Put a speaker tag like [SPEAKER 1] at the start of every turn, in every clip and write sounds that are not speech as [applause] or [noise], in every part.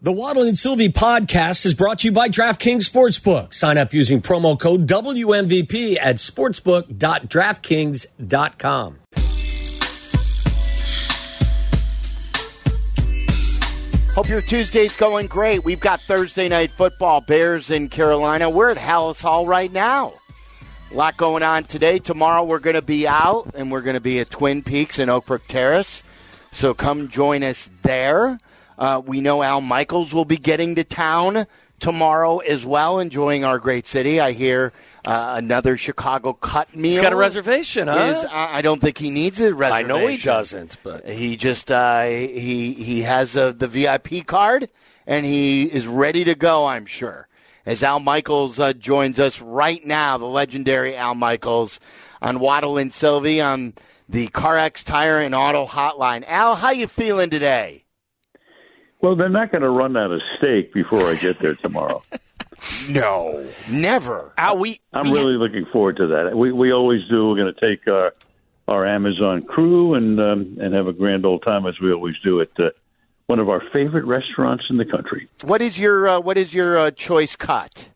[SPEAKER 1] The Waddle and Silvy podcast is brought to you by DraftKings Sportsbook. Sign up using promo code WMVP at sportsbook.draftkings.com.
[SPEAKER 2] Hope your Tuesday's going great. We've got Thursday night football, Bears in Carolina. We're at Halas Hall right now. A lot going on today. Tomorrow we're going to be out and we're going to be at Twin Peaks in Oakbrook Terrace. So come join us there. Uh, we know Al Michaels will be getting to town tomorrow as well, enjoying our great city. I hear uh, another Chicago cut meal.
[SPEAKER 3] He's got a reservation, huh?
[SPEAKER 2] Is, I don't think he needs a reservation.
[SPEAKER 3] I know he doesn't, but
[SPEAKER 2] he just uh, he he has uh, the VIP card and he is ready to go. I'm sure. As Al Michaels uh, joins us right now, the legendary Al Michaels on Waddle and Silvy on the CarX Tire and Auto Hotline. Al, how you feeling today?
[SPEAKER 4] Well, they're not going to run out of steak before I get there tomorrow. [laughs]
[SPEAKER 2] no, never.
[SPEAKER 3] Al, we,
[SPEAKER 4] I'm
[SPEAKER 3] we
[SPEAKER 4] really looking forward to that. We we always do. We're going to take our our Amazon crew and um, and have a grand old time as we always do at uh, one of our favorite restaurants in the country.
[SPEAKER 2] What is your uh, what is your uh, choice cut?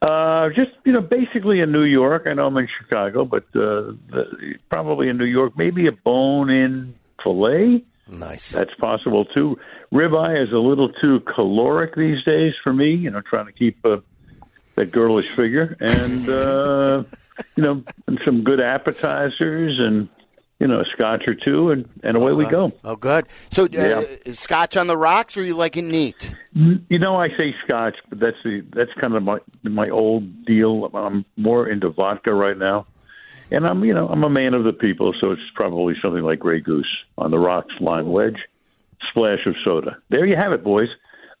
[SPEAKER 4] Uh, just you know, basically in New York. I know I'm in Chicago, but uh, the, probably in New York, maybe a bone-in fillet.
[SPEAKER 3] Nice.
[SPEAKER 4] That's possible too. Ribeye is a little too caloric these days for me. You know, trying to keep uh, that girlish figure, and uh, [laughs] you know, and some good appetizers, and you know, a scotch or two, and and away we go.
[SPEAKER 2] Oh, good. So, uh,
[SPEAKER 4] Yeah.
[SPEAKER 2] Scotch on the rocks, or you like it neat?
[SPEAKER 4] You know, I say scotch, but that's the that's kind of my my old deal. I'm more into vodka right now, and I'm you know I'm a man of the people, so it's probably something like Grey Goose on the rocks, lime wedge, splash of soda. There you have it, boys.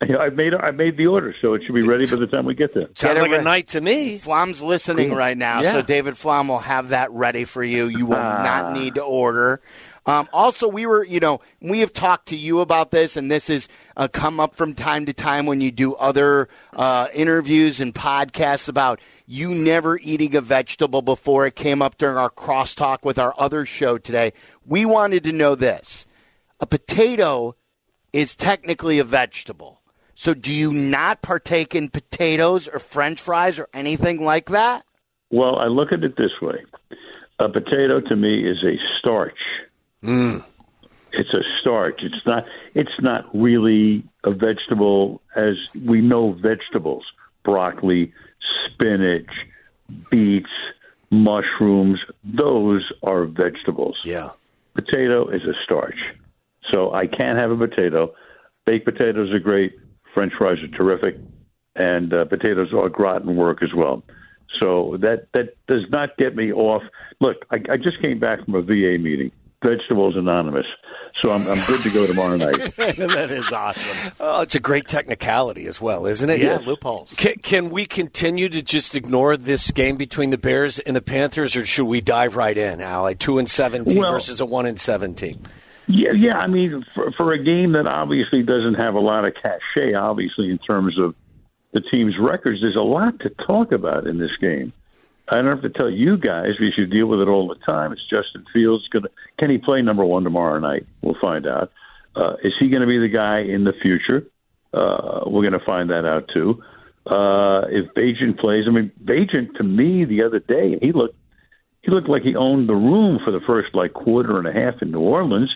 [SPEAKER 4] [laughs] I've made I made the order, so it should be ready by the time we get there.
[SPEAKER 3] Sounds
[SPEAKER 2] Get it
[SPEAKER 3] like a night to me.
[SPEAKER 2] Flom's listening right now,
[SPEAKER 3] Yeah.
[SPEAKER 2] so David Flom will have that ready for you. You will
[SPEAKER 4] Ah.
[SPEAKER 2] not need to order. Um, also, we were, you know, we have talked to you about this, and this has uh, come up from time to time when you do other uh, interviews and podcasts about you never eating a vegetable before. It came up during our crosstalk with our other show today. We wanted to know this: a potato is technically a vegetable. So, do you not partake in potatoes or French fries or anything like that?
[SPEAKER 4] Well, I look at it this way: a potato to me is a starch. Hmm. It's a starch. It's not. It's not really a vegetable as we know vegetables: broccoli, spinach, beets, mushrooms. Those are vegetables.
[SPEAKER 3] Yeah.
[SPEAKER 4] Potato is a starch, so I can't have a potato. Baked potatoes are great. French fries are terrific, and uh, potatoes au gratin work as well. So that that does not get me off. Look, I, I just came back from a VA meeting, Vegetables Anonymous, so I'm, I'm good to go tomorrow night. [laughs]
[SPEAKER 2] that is awesome.
[SPEAKER 3] Oh, it's a great technicality as well, isn't it?
[SPEAKER 2] Yeah, loopholes.
[SPEAKER 3] Can, can we continue to just ignore this game between the Bears and the Panthers, or should we dive right in, Al? A two and seventeen
[SPEAKER 4] Well-
[SPEAKER 3] versus a one and seventeen.
[SPEAKER 4] Yeah, yeah. I mean, for, for a game that obviously doesn't have a lot of cachet, obviously in terms of the team's records, there's a lot to talk about in this game. I don't have to tell you guys because you deal with it all the time. It's Justin Fields going to can he play number one tomorrow night? We'll find out. Uh, is he going to be the guy in the future? Uh, we're going to find that out too. Uh, if Bagent plays, I mean, Bagent to me the other day, he looked he looked like he owned the room for the first like quarter and a half in New Orleans.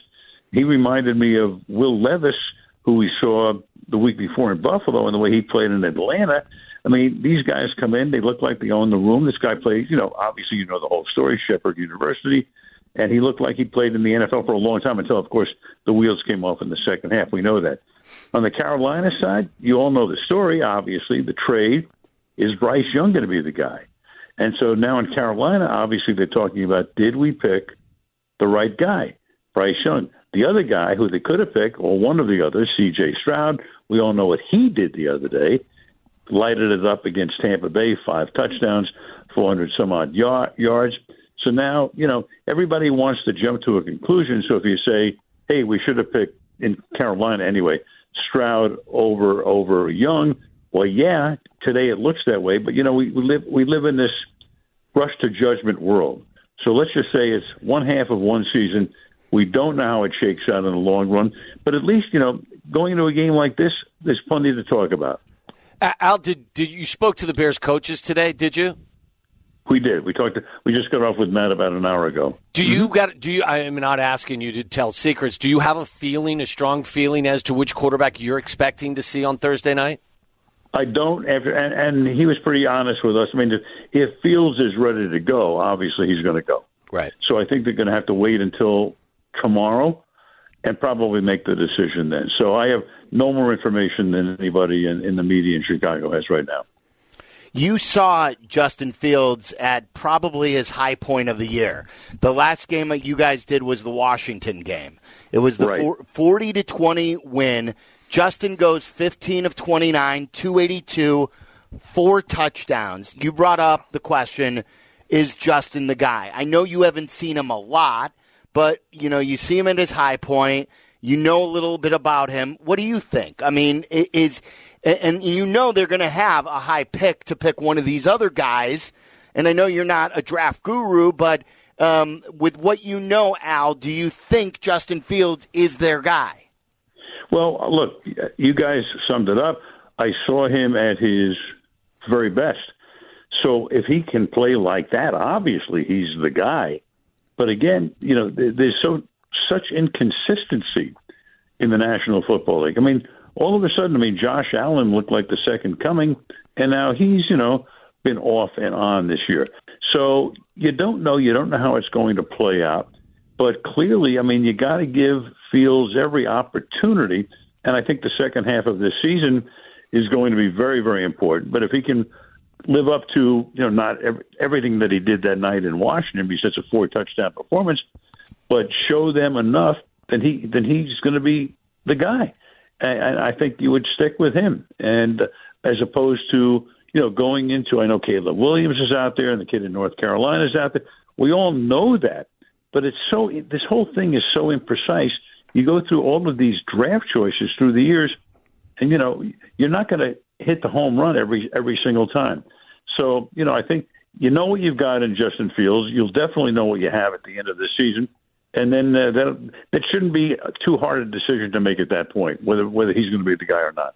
[SPEAKER 4] He reminded me of Will Levis, who we saw the week before in Buffalo, and the way he played in Atlanta. I mean, these guys come in, they look like they own the room. This guy plays, you know, obviously you know the whole story, Shepherd University, and he looked like he played in the NFL for a long time until, of course, the wheels came off in the second half. We know that. On the Carolina side, you all know the story. Obviously, the trade is Bryce Young going to be the guy, and so now in Carolina, obviously they're talking about did we pick the right guy, Bryce Young. The other guy who they could have picked, or one of the others, C.J. Stroud, we all know what he did the other day. Lighted it up against Tampa Bay, five touchdowns, 400 some odd yard, yards. So now, you know, everybody wants to jump to a conclusion. So if you say, hey, we should have picked in Carolina anyway, Stroud over over Young, well, yeah, today it looks that way. But you know, we, we live we live in this rush to judgment world. So let's just say it's one half of one season. We don't know how it shakes out in the long run, but at least you know going into a game like this, there's plenty to talk about.
[SPEAKER 3] Al, did did you spoke to the Bears coaches today? Did you?
[SPEAKER 4] We did. We talked. To, we just got off with Matt about an hour ago.
[SPEAKER 3] Do you mm-hmm. got? Do you? I'm not asking you to tell secrets. Do you have a feeling, a strong feeling, as to which quarterback you're expecting to see on Thursday night?
[SPEAKER 4] I don't. After, and, and he was pretty honest with us. I mean, if Fields is ready to go, obviously he's going to go.
[SPEAKER 3] Right.
[SPEAKER 4] So I think they're going to have to wait until tomorrow and probably make the decision then. So I have no more information than anybody in, in the media in Chicago has right now.
[SPEAKER 2] You saw Justin Fields at probably his high point of the year. The last game that you guys did was the Washington game. It was the
[SPEAKER 4] Right.
[SPEAKER 2] 40 to 20 win. Justin goes 15 of 29, 282, four touchdowns. You brought up the question is Justin the guy? I know you haven't seen him a lot, but you know, you see him at his high point. You know a little bit about him. What do you think? I mean, is and you know they're going to have a high pick to pick one of these other guys. And I know you're not a draft guru, but um, with what you know, Al, do you think Justin Fields is their guy?
[SPEAKER 4] Well, look, you guys summed it up. I saw him at his very best. So if he can play like that, obviously he's the guy. But again, you know, there's so such inconsistency in the National Football League. I mean, all of a sudden, I mean, Josh Allen looked like the second coming, and now he's, you know, been off and on this year. So you don't know. You don't know how it's going to play out. But clearly, I mean, you got to give Fields every opportunity. And I think the second half of this season is going to be very, very important. But if he can live up to, you know, not every, everything that he did that night in Washington, because it's a four touchdown performance, but show them enough, then he then he's going to be the guy. And, I think you would stick with him, and as opposed to you know going into I know Caleb Williams is out there and the kid in North Carolina is out there. We all know that, but it's so this whole thing is so imprecise. You go through all of these draft choices through the years, and you know you're not going to hit the home run every every single time. So you know I think you know what you've got in Justin Fields. You'll definitely know what you have at the end of the season, and then uh, that that shouldn't be too hard a decision to make at that point whether whether he's going to be the guy or not.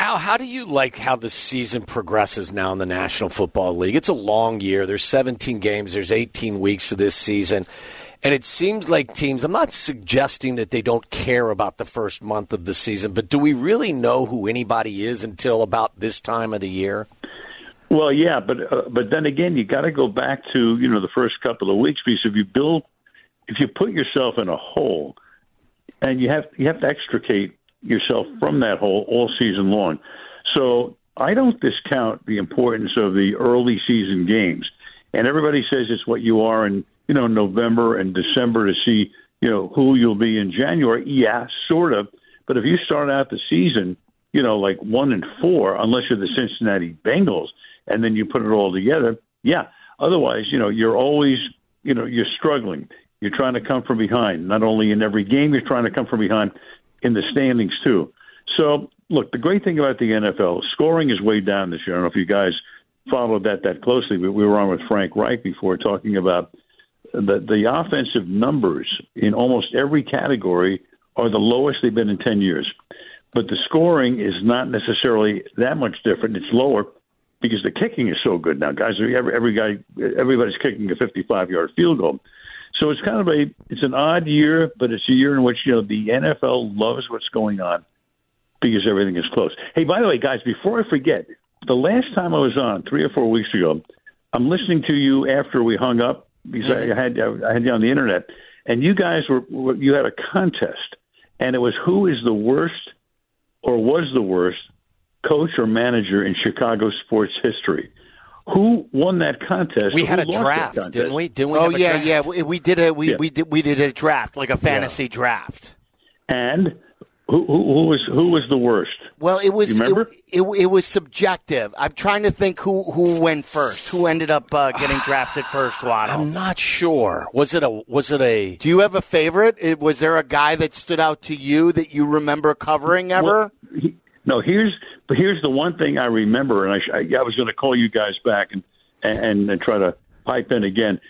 [SPEAKER 3] Al, how do you like how the season progresses now in the National Football League? It's a long year. There's 17 games. There's 18 weeks to this season. And it seems like teams, I'm not suggesting that they don't care about the first month of the season, but do we really know who anybody is until about this time of the year?
[SPEAKER 4] Well, yeah, but uh, but then again, you got to go back to you know the first couple of weeks because if you build, if you put yourself in a hole, and you have you have to extricate yourself from that hole all season long. So I don't discount the importance of the early season games, and everybody says it's what you are in you know November and December to see you know who you'll be in January. Yeah, sort of, but if you start out the season you know, like one and four, unless you're the Cincinnati Bengals, and then you put it all together. Yeah. Otherwise, you know, you're always, you know, you're struggling. You're trying to come from behind. Not only in every game, you're trying to come from behind in the standings too. So, look, the great thing about the NFL, scoring is way down this year. I don't know if you guys followed that that closely, but we were on with Frank Reich before talking about the the offensive numbers in almost every category are the lowest they've been in ten years but the scoring is not necessarily that much different. It's lower because the kicking is so good now. Guys, every, every guy, everybody's kicking a 55 yard field goal. So it's kind of a, it's an odd year, but it's a year in which you know the NFL loves what's going on because everything is close. Hey, by the way, guys, before I forget, the last time I was on three or four weeks ago, I'm listening to you after we hung up because I had I had you on the internet, and you guys were you had a contest, and it was who is the worst or was the worst coach or manager in Chicago sports history. Who won that contest?
[SPEAKER 3] We had a draft, didn't we? Didn't we?
[SPEAKER 2] Oh yeah, yeah. We, we did a we,
[SPEAKER 4] Yeah.
[SPEAKER 2] we did we did a draft like a fantasy draft.
[SPEAKER 4] And who, who, who was who was the worst?
[SPEAKER 2] Well, it was
[SPEAKER 4] remember?
[SPEAKER 2] It, it, it was subjective. I'm trying to think who who went first. Who ended up uh, getting drafted first? Wano.
[SPEAKER 3] I'm not sure. Was it a? Was it a?
[SPEAKER 2] Do you have a favorite? It, was there a guy that stood out to you that you remember covering ever?
[SPEAKER 4] Well, he- no, here's but here's the one thing I remember, and I, I, I was going to call you guys back and, and and try to pipe in again.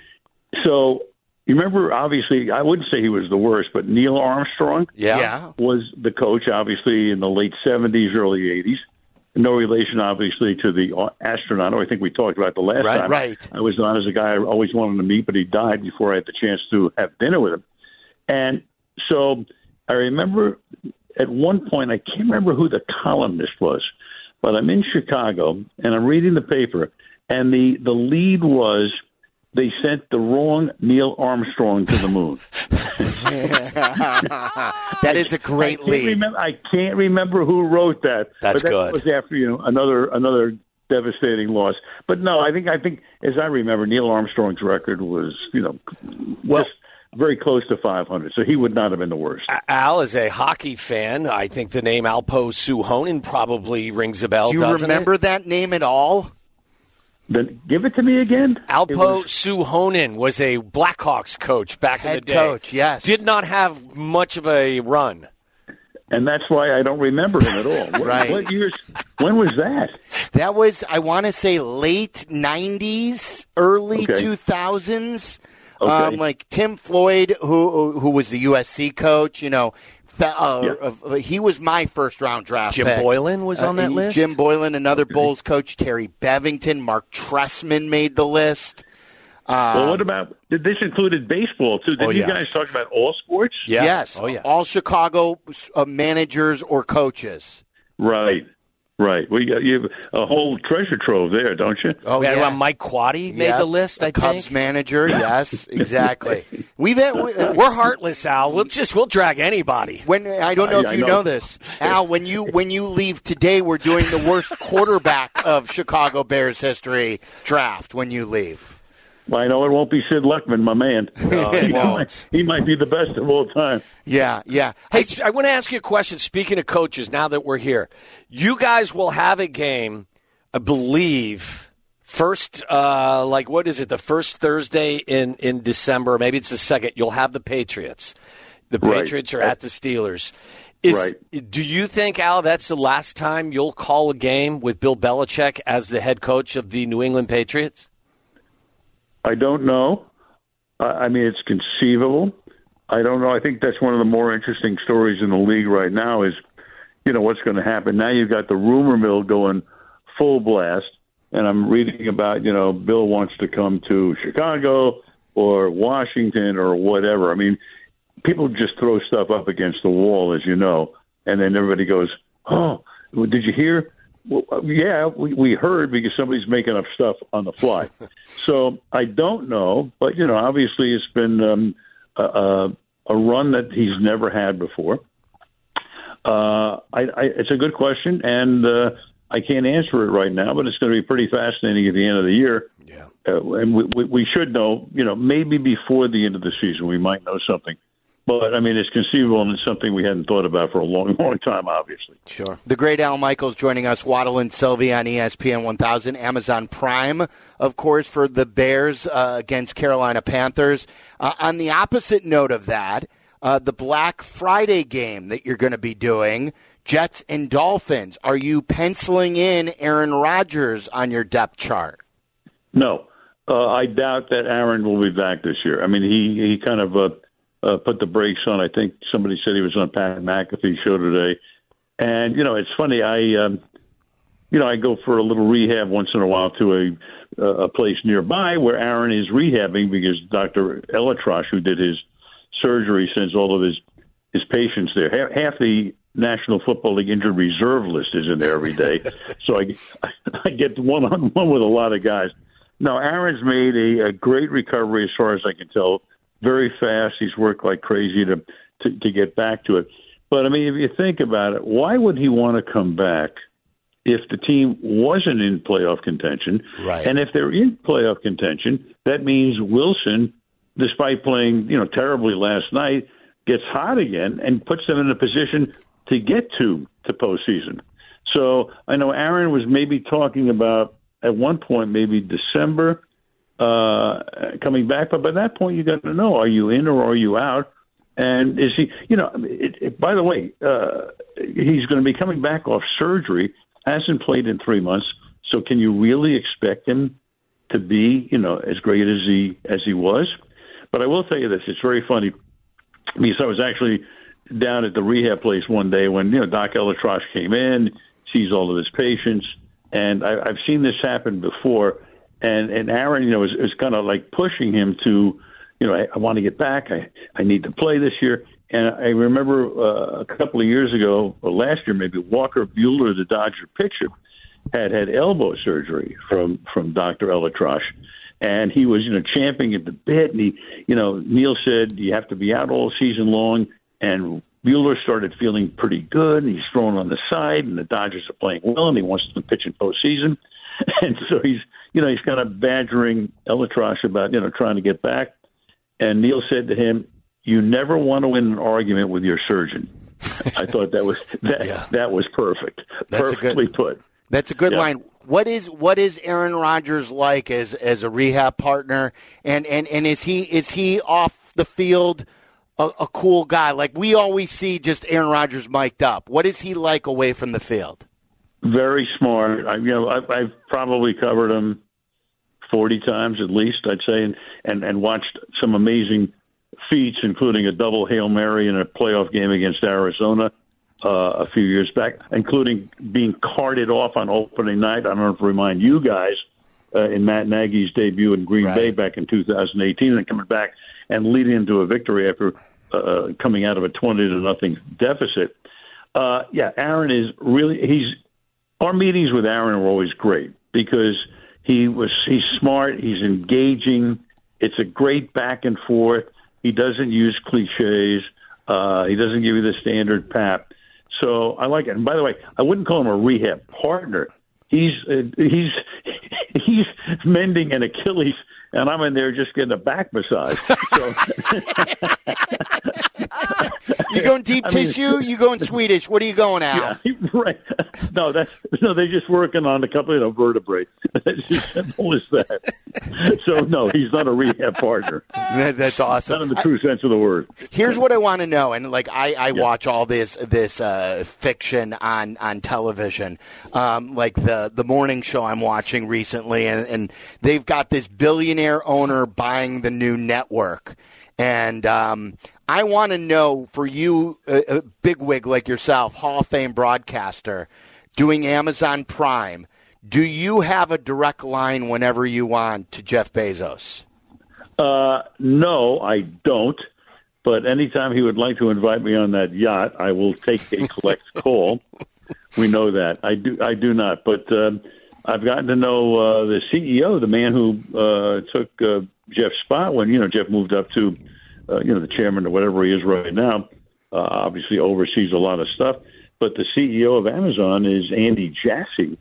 [SPEAKER 4] So you remember, obviously, I wouldn't say he was the worst, but Neil Armstrong
[SPEAKER 3] Yeah.
[SPEAKER 2] Yeah.
[SPEAKER 4] was the coach, obviously, in the late 70s, early 80s. No relation, obviously, to the astronaut. who I think we talked about the last
[SPEAKER 3] Right,
[SPEAKER 4] time.
[SPEAKER 2] right.
[SPEAKER 4] I was on as a guy I always wanted to meet, but he died before I had the chance to have dinner with him. And so I remember at one point, I can't remember who the columnist was, but I'm in Chicago and I'm reading the paper, and the, the lead was they sent the wrong Neil Armstrong to the moon. [laughs]
[SPEAKER 2] that is a great
[SPEAKER 4] can't
[SPEAKER 2] lead.
[SPEAKER 4] remember. I can't remember who wrote that.
[SPEAKER 3] That's
[SPEAKER 4] but that
[SPEAKER 3] good.
[SPEAKER 4] Was after you know another another devastating loss. But no, I think I think as I remember, Neil Armstrong's record was you know
[SPEAKER 3] Well-
[SPEAKER 4] just very close to 500, so he would not have been the worst.
[SPEAKER 3] Al is a hockey fan. I think the name Alpo Suhonen probably rings a bell.
[SPEAKER 2] Do you
[SPEAKER 3] doesn't
[SPEAKER 2] remember
[SPEAKER 3] it?
[SPEAKER 2] that name at all?
[SPEAKER 4] Then give it to me again.
[SPEAKER 3] Alpo
[SPEAKER 4] was-
[SPEAKER 3] Suhonen was a Blackhawks coach back in the day.
[SPEAKER 2] coach, yes.
[SPEAKER 3] Did not have much of a run.
[SPEAKER 4] and that's why I don't remember him at all. [laughs] What,
[SPEAKER 2] Right.
[SPEAKER 4] What years? When was that?
[SPEAKER 2] That was, I want to say, late 90s, early
[SPEAKER 4] Okay.
[SPEAKER 2] 2000s.
[SPEAKER 4] Okay.
[SPEAKER 2] Um, like Tim Floyd, who who was the USC coach, you know, uh,
[SPEAKER 4] Yeah.
[SPEAKER 2] uh, he was my first round draft
[SPEAKER 3] Jim
[SPEAKER 2] pick.
[SPEAKER 3] Boylan was on that
[SPEAKER 2] Uh,
[SPEAKER 3] list?
[SPEAKER 2] Jim Boylan, another Bulls coach, Terry Bevington, Marc Trestman made the list.
[SPEAKER 4] well, what about? Did this included baseball too? Did
[SPEAKER 3] Oh,
[SPEAKER 4] you
[SPEAKER 3] yeah.
[SPEAKER 4] guys talk about all sports?
[SPEAKER 3] Yeah.
[SPEAKER 2] Yes,
[SPEAKER 3] Oh yeah.
[SPEAKER 2] all Chicago uh, managers or coaches.
[SPEAKER 4] Right. Right. Well, you, got, you have a whole treasure trove there, don't you?
[SPEAKER 2] Oh
[SPEAKER 3] we
[SPEAKER 2] yeah.
[SPEAKER 3] uh, Mike Quade made
[SPEAKER 2] Yeah,
[SPEAKER 3] the list. I think.
[SPEAKER 2] Cubs
[SPEAKER 3] think.
[SPEAKER 2] manager. Yes, [laughs] exactly. [laughs] We've had, we,
[SPEAKER 3] We're heartless, Al. We'll just we'll drag anybody.
[SPEAKER 2] when I don't know
[SPEAKER 4] I-
[SPEAKER 2] if
[SPEAKER 4] I
[SPEAKER 2] you
[SPEAKER 4] know.
[SPEAKER 2] know this, Al. When you when you leave today, we're doing the worst quarterback of Chicago Bears history draft. When you leave,
[SPEAKER 4] I know it won't be Sid Luckman, my man. [laughs] he,
[SPEAKER 3] won't.
[SPEAKER 4] might, he might be the best of all time.
[SPEAKER 2] yeah, yeah.
[SPEAKER 3] Hey, I want to ask you a question. Speaking of coaches, now that we're here, you guys will have a game, I believe, first, uh, like what is it? The first Thursday in in December, maybe it's the second. You'll have the Patriots. The
[SPEAKER 4] Right.
[SPEAKER 3] Patriots are at the Steelers. Is,
[SPEAKER 4] Right.
[SPEAKER 3] Do you think, Al, that's the last time you'll call a game with Bill Belichick as the head coach of the New England Patriots?
[SPEAKER 4] I don't know. I mean, it's conceivable. I don't know. I think that's one of the more interesting stories in the league right now is, you know, what's going to happen. Now you've got the rumor mill going full blast, and I'm reading about, you know, Bill wants to come to Chicago or Washington or whatever. I mean, people just throw stuff up against the wall, as you know, and then everybody goes, "Oh, did you hear?" Well, uh, yeah, we, we heard because somebody's making up stuff on the fly. [laughs] so I don't know, but you know, obviously it's been um, a, a, a run that he's never had before. Uh, I, I, it's a good question, and uh, I can't answer it right now, but it's going to be pretty fascinating at the end of the year.
[SPEAKER 3] Yeah.
[SPEAKER 4] Uh, and we, we, we should know, you know, maybe before the end of the season, we might know something. But I mean, it's conceivable, and it's something we hadn't thought about for a long, [laughs] long time. Obviously,
[SPEAKER 3] Sure.
[SPEAKER 2] The great Al Michaels joining us, Waddle and Silvy on ESPN 1000, Amazon Prime, of course, for the Bears uh, against Carolina Panthers. Uh, on the opposite note of that, uh, the Black Friday game that you're going to be doing, Jets and Dolphins. Are you penciling in Aaron Rodgers on your depth chart?
[SPEAKER 4] no, uh, I doubt that Aaron will be back this year. I mean, he he kind of uh, uh, put the brakes on. I think somebody said he was on Pat McAfee's show today, and you know, it's funny. I um, you know, I go for a little rehab once in a while to a a place nearby where Aaron is rehabbing because Dr. ElAttrache, who did his surgery, sends all of his his patients there. Half, half the National Football League injured reserve list is in there every day, [laughs] so I [laughs] I get one on one with a lot of guys. Now Aaron's made a, a great recovery as far as I can tell. Very fast. He's worked like crazy to, to to get back to it. But I mean, if you think about it, why would he want to come back if the team wasn't in playoff contention?
[SPEAKER 3] Right.
[SPEAKER 4] And if they're in playoff contention, that means Wilson, despite playing you know terribly last night, gets hot again and puts them in a position to get to the postseason. So I know Aaron was maybe talking about at one point maybe December uh, coming back, but by that point you got to know: are you in or are you out? And is he? You know, it, it, by the way, uh, he's going to be coming back off surgery. Hasn't played in three months, so can you really expect him to be, you know, as great as he as he was? But I will tell you this: it's very funny because I was actually down at the rehab place one day when you know Doc ElAttrache came in, sees all of his patients, and I, I've seen this happen before. And and Aaron, you know, is, is kind of like pushing him to, you know, I, I want to get back. I I need to play this year. And I remember uh, a couple of years ago, or last year maybe, Walker Buehler, the Dodger pitcher, had had elbow surgery from from Dr. ElAttrache, and he was you know champing at the bit. And he, you know, Neal said you have to be out all season long, and Buehler started feeling pretty good, and he's throwing on the side, and the Dodgers are playing well, and he wants to pitch in postseason, [laughs] and so he's you know he's kind of badgering ElAttrache about you know trying to get back, and Neal said to him, "You never want to win an argument with your surgeon." I thought that was [laughs] that yeah. that was perfect, That's perfectly good, put.
[SPEAKER 2] That's a good yeah. line. What is what is Aaron Rodgers like as as a rehab partner, and and and is he is he off the field? A, a cool guy like we always see just Aaron Rodgers mic'd up. What is he like away from the field?
[SPEAKER 4] Very smart. I, you know, I, I've probably covered him forty times at least. I'd say, and and, and watched some amazing feats, including a double hail mary in a playoff game against Arizona uh, a few years back, including being carted off on opening night. I don't know if to remind you guys uh, in Matt Nagy's debut in Green right. Bay back in 2018, and coming back and leading into a victory after uh, coming out of a 20 to nothing deficit. Uh, yeah, Aaron is really he's our meetings with Aaron were always great because he was he's smart, he's engaging. It's a great back and forth. He doesn't use cliches. Uh, he doesn't give you the standard pap. So I like it. And by the way, I wouldn't call him a rehab partner. He's uh, he's [laughs] he's mending an Achilles, and I'm in there just getting a back massage. So. [laughs] [laughs]
[SPEAKER 2] you going deep [laughs] I tissue? Mean, you going Swedish? What are you going
[SPEAKER 4] at? Yeah, [laughs] right. No, that's no. They're just working on a couple of you know, vertebrae. [laughs] It's as simple as that. So no, he's not a rehab partner.
[SPEAKER 2] That, that's awesome.
[SPEAKER 4] Not in the true sense of the word.
[SPEAKER 2] Here's what I want to know, and like I, I yeah. watch all this this uh, fiction on on television, um, like the the morning show I'm watching recently, and, and they've got this billionaire owner buying the new network. And um, I want to know for you, a, a bigwig like yourself, Hall of Fame broadcaster, doing Amazon Prime, do you have a direct line whenever you want to Jeff Bezos?
[SPEAKER 4] Uh, no, I don't. But anytime he would like to invite me on that yacht, I will take a [laughs] collect call. We know that. I do. I do not. But uh, I've gotten to know uh, the CEO, the man who uh, took uh, Jeff's spot when you know Jeff moved up to uh, you know, the chairman or whatever he is right now, uh, obviously oversees a lot of stuff. But the CEO of Amazon is Andy Jassy,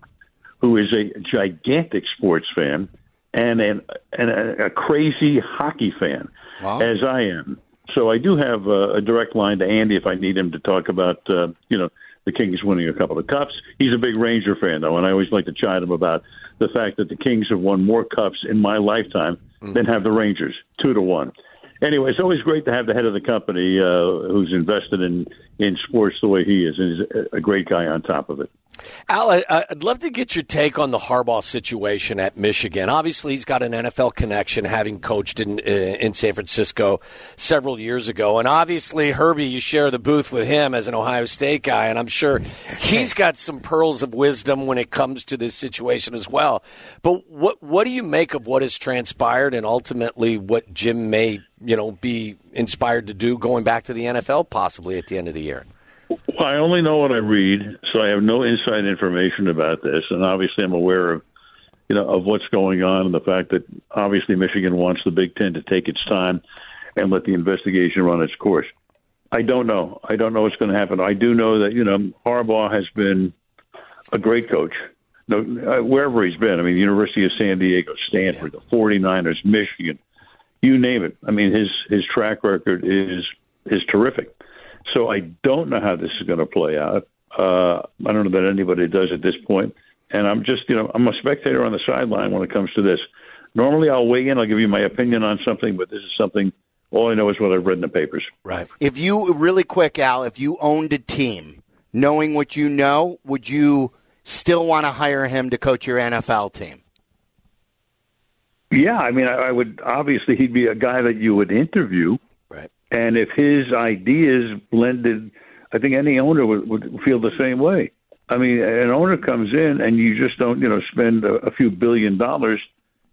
[SPEAKER 4] who is a gigantic sports fan and an, and a, a crazy hockey fan, wow. as I am. So I do have a, a direct line to Andy if I need him to talk about, uh, you know, the Kings winning a couple of cups. He's a big Ranger fan, though, and I always like to chide him about the fact that the Kings have won more cups in my lifetime mm. than have the Rangers, two to one anyway, it's always great to have the head of the company uh, who's invested in in sports the way he is, and he's a great guy on top of it.
[SPEAKER 3] Al, I'd love to get your take on the Harbaugh situation at Michigan. Obviously, he's got an NFL connection, having coached in uh, in San Francisco several years ago, and obviously, Herbie, you share the booth with him as an Ohio State guy, and I'm sure he's got some pearls of wisdom when it comes to this situation as well. But what what do you make of what has transpired, and ultimately what Jim may you know be inspired to do going back to the NFL possibly at the end of the year?
[SPEAKER 4] Well, I only know what I read, so I have no inside information about this, and obviously I'm aware of you know of what's going on and the fact that obviously Michigan wants the Big Ten to take its time and let the investigation run its course. I don't know. I don't know what's going to happen. I do know that you know Harbaugh has been a great coach. No, uh, wherever he's been. I mean, University of San Diego, Stanford, the 49ers, Michigan, you name it. I mean, his his track record is is terrific. So I don't know how this is going to play out. Uh, I don't know that anybody does at this point. And I'm just, you know, I'm a spectator on the sideline when it comes to this. Normally, I'll weigh in. I'll give you my opinion on something, but this is something. All I know is what I've read in the papers.
[SPEAKER 3] Right.
[SPEAKER 2] If you really quick, Al, if you owned a team, knowing what you know, would you still want to hire him to coach your NFL team?
[SPEAKER 4] Yeah, I mean, I, I would obviously he'd be a guy that you would interview. And if his ideas blended, I think any owner would, would feel the same way. I mean, an owner comes in and you just don't, you know, spend a, a few billion dollars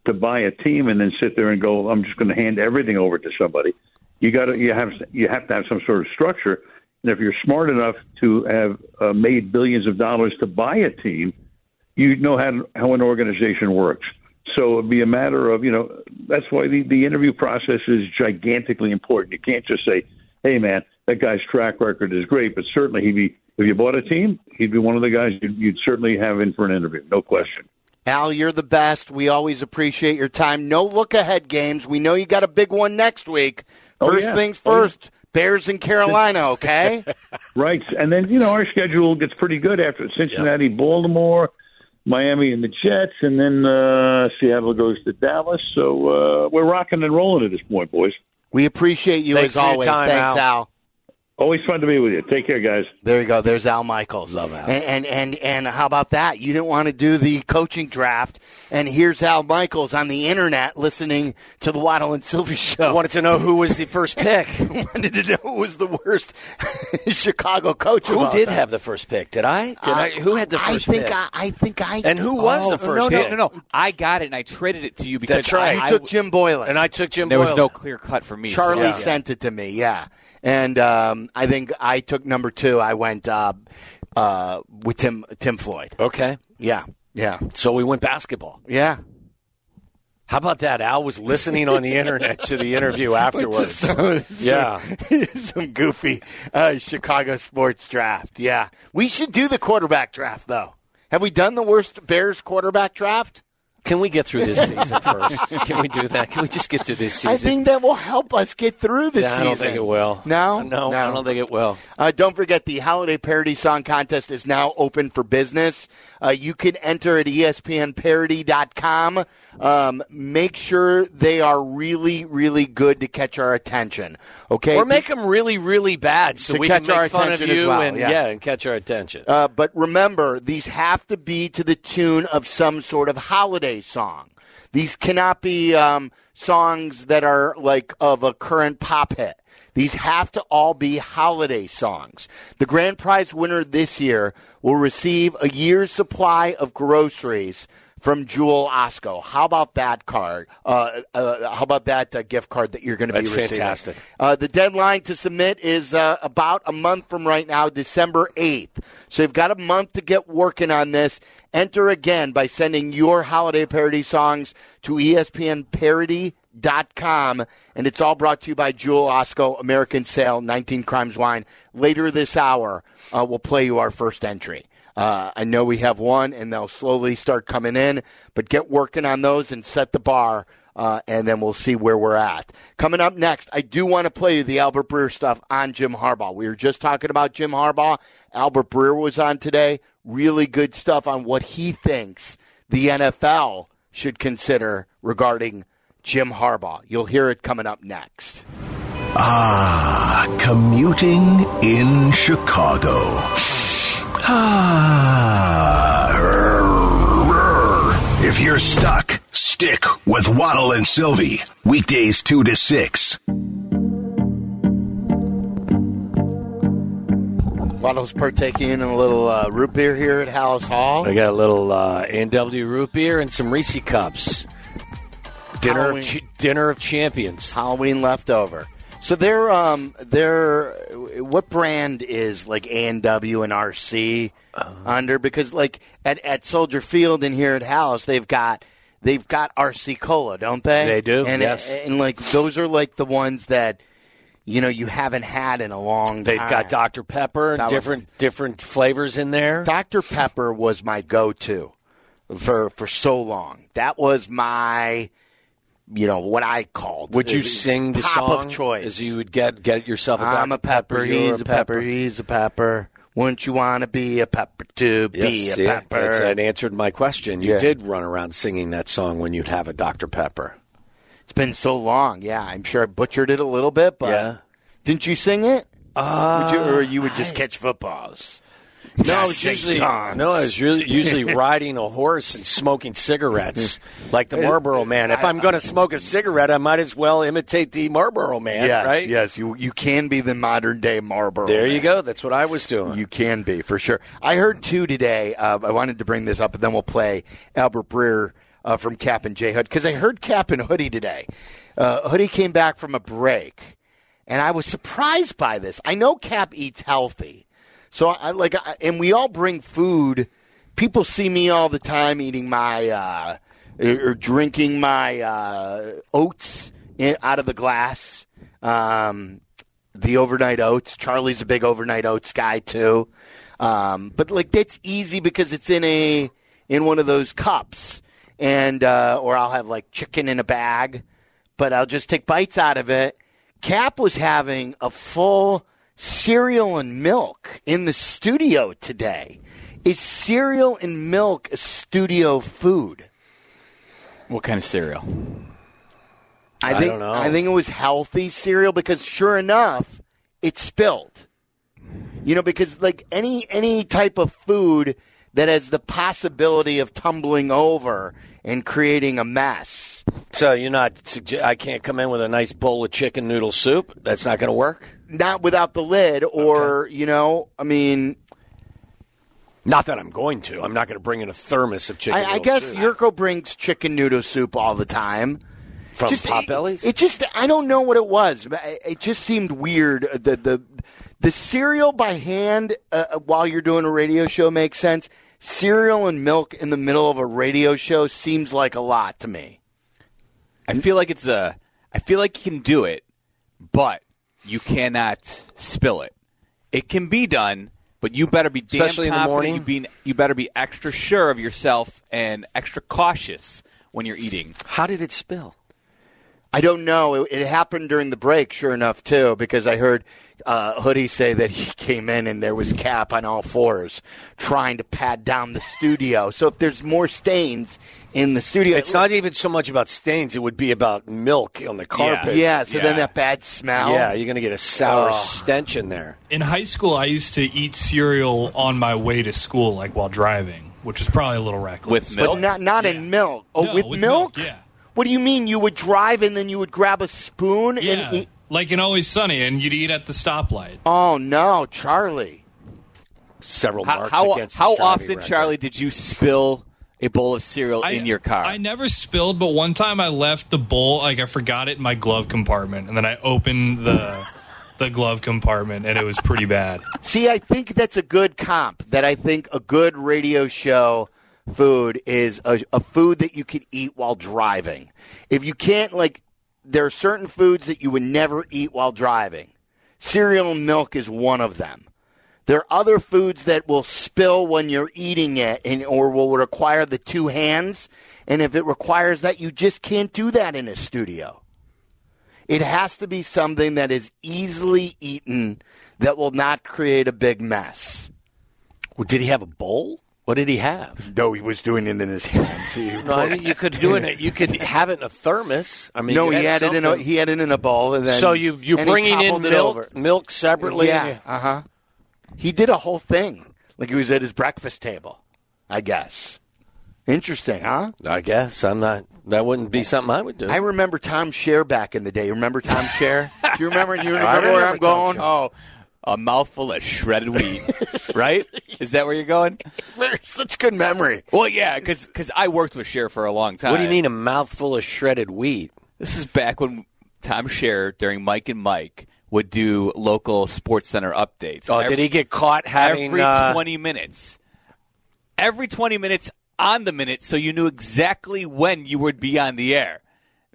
[SPEAKER 4] to buy a team and then sit there and go, I'm just going to hand everything over to somebody. You got to, you have, you have to have some sort of structure. And if you're smart enough to have uh, made billions of dollars to buy a team, you know how how an organization works. So it'd be a matter of you know that's why the the interview process is gigantically important. You can't just say, "Hey, man, that guy's track record is great," but certainly he'd be if you bought a team, he'd be one of the guys you'd, you'd certainly have in for an interview, no question.
[SPEAKER 2] Al, you're the best. We always appreciate your time. No look ahead games. We know you got a big one next week.
[SPEAKER 4] Oh,
[SPEAKER 2] First
[SPEAKER 4] yeah.
[SPEAKER 2] things
[SPEAKER 4] Oh, yeah.
[SPEAKER 2] first. Bears in Carolina, okay? [laughs]
[SPEAKER 4] Right, and then you know our schedule gets pretty good after Cincinnati, Baltimore, Miami, and the Jets, and then uh, Seattle goes to Dallas. So uh, we're rocking and rolling at this point, boys.
[SPEAKER 2] we appreciate you
[SPEAKER 3] Thanks
[SPEAKER 2] as always.
[SPEAKER 3] time,
[SPEAKER 2] Thanks,
[SPEAKER 3] Al.
[SPEAKER 2] Al.
[SPEAKER 4] Always fun to be with you. Take care, guys.
[SPEAKER 2] There you go. There's Al Michaels.
[SPEAKER 3] Love Al.
[SPEAKER 2] And, and and and how about that? You didn't want to do the coaching draft, and here's Al Michaels on the internet listening to the Waddle and Silvy show.
[SPEAKER 3] Wanted to know who was the first pick. [laughs]
[SPEAKER 2] wanted to know who was the worst [laughs] Chicago coach. of
[SPEAKER 3] who
[SPEAKER 2] all
[SPEAKER 3] did
[SPEAKER 2] time.
[SPEAKER 3] have the first pick? Did I? Did I? Who had the uh,
[SPEAKER 2] I
[SPEAKER 3] first
[SPEAKER 2] think
[SPEAKER 3] pick?
[SPEAKER 2] I, I think I
[SPEAKER 3] and who was
[SPEAKER 5] Oh,
[SPEAKER 3] the first
[SPEAKER 5] no,
[SPEAKER 3] pick?
[SPEAKER 5] no, no, no. I got it and I traded it to you because
[SPEAKER 3] That's right.
[SPEAKER 2] You took
[SPEAKER 5] I-
[SPEAKER 2] Jim Boylan.
[SPEAKER 3] And I took Jim.
[SPEAKER 5] there was no clear cut for me. so
[SPEAKER 2] Charlie
[SPEAKER 5] yeah.
[SPEAKER 2] sent it to me. Yeah, and um, I think I took number two. I went uh, uh, with Tim Tim Floyd.
[SPEAKER 3] Okay,
[SPEAKER 2] Yeah, yeah,
[SPEAKER 3] so we went basketball.
[SPEAKER 2] yeah.
[SPEAKER 3] How about that? Al was listening on the [laughs] internet to the interview afterwards. [laughs] Yeah. [laughs]
[SPEAKER 2] some goofy uh, Chicago sports draft. Yeah, we should do the quarterback draft though. Have we done the worst Bears quarterback draft?
[SPEAKER 3] Can we get through this season first? Can we do that? Can we just get through this season?
[SPEAKER 2] I think that will help us get through this season.
[SPEAKER 3] I don't think it will.
[SPEAKER 2] No,
[SPEAKER 3] no, I don't think it will.
[SPEAKER 2] Uh, don't forget the holiday parody song contest is now open for business. Uh, you can enter at espnparody.com. Um, make sure they are really, really good to catch our attention. Okay,
[SPEAKER 3] Or make them really, really bad so we can make fun of you
[SPEAKER 2] well,
[SPEAKER 3] and
[SPEAKER 2] yeah.
[SPEAKER 3] and catch our attention.
[SPEAKER 2] Uh, but remember, these have to be to the tune of some sort of holiday song. These cannot be um, songs that are like of a current pop hit. These have to all be holiday songs. The grand prize winner this year will receive a year's supply of groceries from Jewel Osco. How about that card? Uh, uh, how about that uh, gift card that you're going to be
[SPEAKER 3] That's
[SPEAKER 2] receiving?
[SPEAKER 3] fantastic.
[SPEAKER 2] Uh, the deadline to submit is uh, about a month from right now, December 8th. So you've got a month to get working on this. Enter again by sending your holiday parody songs to E ESPNparody.com. And it's all brought to you by Jewel Osco, American Sale, 19 Crimes Wine. Later this hour, uh, we'll play you our first entry. Uh, I know we have one, and they'll slowly start coming in, but get working on those and set the bar uh, and then we'll see where we're at. Coming up next, I do want to play you the Albert Breer stuff on Jim Harbaugh. We were just talking about Jim Harbaugh. Albert Breer was on today. Really good stuff on what he thinks the NFL should consider regarding Jim Harbaugh. You'll hear it coming up next.
[SPEAKER 6] Ah, commuting in Chicago. Ah, [sighs] if you're stuck, stick with Waddle and Silvy. Weekdays 2 to 6.
[SPEAKER 2] Waddle's partaking in a little uh, root beer here at Halas Hall.
[SPEAKER 3] I got a little uh, A&W root beer and some Reese cups. Dinner
[SPEAKER 2] Halloween.
[SPEAKER 3] of, ch- dinner of champions.
[SPEAKER 2] Halloween leftover. So they're um they're what brand is like A and W and RC uh-huh. under because like at, at Soldier Field and here at House they've got they've got RC Cola, don't they?
[SPEAKER 3] They do,
[SPEAKER 2] And
[SPEAKER 3] yes.
[SPEAKER 2] and like those are like the ones that you know you haven't had in a long time.
[SPEAKER 3] They've
[SPEAKER 2] time.
[SPEAKER 3] got Dr Pepper,
[SPEAKER 2] That was-
[SPEAKER 3] different different flavors in there.
[SPEAKER 2] Dr Pepper was my go-to for for so long. That was my you know what I called.
[SPEAKER 3] Would you sing the
[SPEAKER 2] pop
[SPEAKER 3] song
[SPEAKER 2] of choice?
[SPEAKER 3] as you would get get yourself a
[SPEAKER 2] I'm a pepper,
[SPEAKER 3] you're
[SPEAKER 2] he's a pepper, he's a pepper. Wouldn't you want to be a pepper to be
[SPEAKER 3] Yes,
[SPEAKER 2] a
[SPEAKER 3] see,
[SPEAKER 2] pepper?
[SPEAKER 3] that's- that answered my question. You
[SPEAKER 2] Yeah.
[SPEAKER 3] did run around singing that song when you'd have a Dr Pepper.
[SPEAKER 2] It's been so long. Yeah, I'm sure I butchered it a little bit, but
[SPEAKER 3] Yeah.
[SPEAKER 2] didn't you sing it?
[SPEAKER 3] Uh,
[SPEAKER 2] Would you, or you would just catch footballs?
[SPEAKER 3] No, I was usually no, I was really usually [laughs] riding a horse and smoking cigarettes like the Marlboro Man. If I'm going to smoke a cigarette, I might as well imitate the Marlboro Man,
[SPEAKER 2] yes,
[SPEAKER 3] right?
[SPEAKER 2] Yes, you you can be the modern day Marlboro.
[SPEAKER 3] There you go. That's what I was doing.
[SPEAKER 2] You can be for sure. I heard two today. Uh, I wanted to bring this up, and then we'll play Albert Breer uh, from Cap and J Hood because I heard Cap and Hoodie today. Uh, Hoodie came back from a break, and I was surprised by this. I know Cap eats healthy, so I like, I, and we all bring food. People see me all the time eating my uh, or drinking my uh, oats in, out of the glass. Um, the overnight oats. Charlie's a big overnight oats guy too. Um, but like that's easy because it's in a in one of those cups, and uh, or I'll have like chicken in a bag, but I'll just take bites out of it. Cap was having a full cereal and milk in the studio today. Is cereal and milk a studio food?
[SPEAKER 5] What kind of cereal?
[SPEAKER 3] I
[SPEAKER 2] think
[SPEAKER 3] don't know.
[SPEAKER 2] I think it was healthy cereal because sure enough, it spilled. You know, because like any any type of food that has the possibility of tumbling over and creating a mess.
[SPEAKER 3] So you're not? sugge- I can't come in with a nice bowl of chicken noodle soup. That's not going to work.
[SPEAKER 2] Not without the lid, or you know, I mean,
[SPEAKER 3] Not that I'm going to. I'm not going to bring in a thermos of chicken.
[SPEAKER 2] I, I guess
[SPEAKER 3] soup.
[SPEAKER 2] Yurko brings chicken noodle soup all the time.
[SPEAKER 3] from
[SPEAKER 2] just,
[SPEAKER 3] Potbellies.
[SPEAKER 2] It, it just I don't know what it was. It it just seemed weird. uh, The the the cereal by hand uh, while you're doing a radio show makes sense. Cereal and milk in the middle of a radio show seems like a lot to me.
[SPEAKER 5] I feel like it's a. I feel like you can do it, but you cannot spill it. It can be done, but you better be damn
[SPEAKER 3] Especially in the
[SPEAKER 5] confident.
[SPEAKER 3] morning?
[SPEAKER 5] You, be, you better be extra sure of yourself and extra cautious when you're eating.
[SPEAKER 3] How did it spill?
[SPEAKER 2] I don't know. It, it happened during the break, sure enough, too, because I heard uh, Hoodie say that he came in and there was Cap on all fours trying to pad down the studio. So if there's more stains in the studio,
[SPEAKER 3] It's not even so much about stains. It would be about milk on the carpet.
[SPEAKER 2] Yeah, so then that bad smell.
[SPEAKER 3] Yeah, you're going to get a sour
[SPEAKER 2] Oh.
[SPEAKER 3] stench in there.
[SPEAKER 7] In high school, I used to eat cereal on my way to school, like while driving, which was probably a little reckless.
[SPEAKER 5] With milk,
[SPEAKER 2] but
[SPEAKER 5] milk?
[SPEAKER 2] not not in milk. Oh,
[SPEAKER 7] No,
[SPEAKER 2] with,
[SPEAKER 7] with
[SPEAKER 2] milk?
[SPEAKER 7] milk, yeah.
[SPEAKER 2] What do you mean? You would drive and then you would grab a spoon
[SPEAKER 7] Yeah,
[SPEAKER 2] and eat?
[SPEAKER 7] Like in Always Sunny, and you'd eat at the stoplight.
[SPEAKER 2] Oh no, Charlie!
[SPEAKER 3] Several
[SPEAKER 5] How,
[SPEAKER 3] marks
[SPEAKER 5] how,
[SPEAKER 3] against
[SPEAKER 5] how
[SPEAKER 3] driving
[SPEAKER 5] often,
[SPEAKER 3] record.
[SPEAKER 5] Charlie, did you spill a bowl of cereal
[SPEAKER 7] I-
[SPEAKER 5] in your car?
[SPEAKER 7] I never spilled, but one time I left the bowl, like I forgot it in my glove compartment, and then I opened the [laughs] the glove compartment, and it was pretty bad.
[SPEAKER 2] See, I think that's a good comp. That I think a good radio show food is a, a food that you could eat while driving. If you can't, like, there are certain foods that you would never eat while driving. Cereal and milk is one of them. There are other foods that will spill when you're eating it and or will require the two hands. And if it requires that, you just can't do that in a studio. It has to be something that is easily eaten that will not create a big mess.
[SPEAKER 3] Well, did he have a bowl? What did he have?
[SPEAKER 2] No, he was doing it in his hands. [laughs]
[SPEAKER 3] No, I mean, you could do it. You could have it in a thermos. I mean,
[SPEAKER 2] no, he had it in a
[SPEAKER 3] something.
[SPEAKER 2] he had it in a bowl, and then
[SPEAKER 3] so you you bringing in milk milk separately.
[SPEAKER 2] Yeah, uh huh. He did a whole thing like he was at his breakfast table. I guess. Interesting, huh?
[SPEAKER 3] I guess I'm not. That wouldn't be something I would do.
[SPEAKER 2] I remember Tom Share back in the day. Remember Tom Share? [laughs] Do you remember? You remember
[SPEAKER 3] remember
[SPEAKER 2] where I'm
[SPEAKER 3] Tom
[SPEAKER 2] going?
[SPEAKER 5] oh, a mouthful of shredded wheat, right? Is that where you're going?
[SPEAKER 2] Such good memory.
[SPEAKER 5] Well, yeah, because I worked with Cher for a long time.
[SPEAKER 3] what do you mean a mouthful of shredded wheat?
[SPEAKER 5] This is back when Tom Scher during Mike and Mike would do local Sports Center updates.
[SPEAKER 3] Oh,
[SPEAKER 5] Every-
[SPEAKER 3] did he get caught having
[SPEAKER 5] every
[SPEAKER 3] uh,
[SPEAKER 5] 20 minutes? Every 20 minutes on the minute, so you knew exactly when you would be on the air.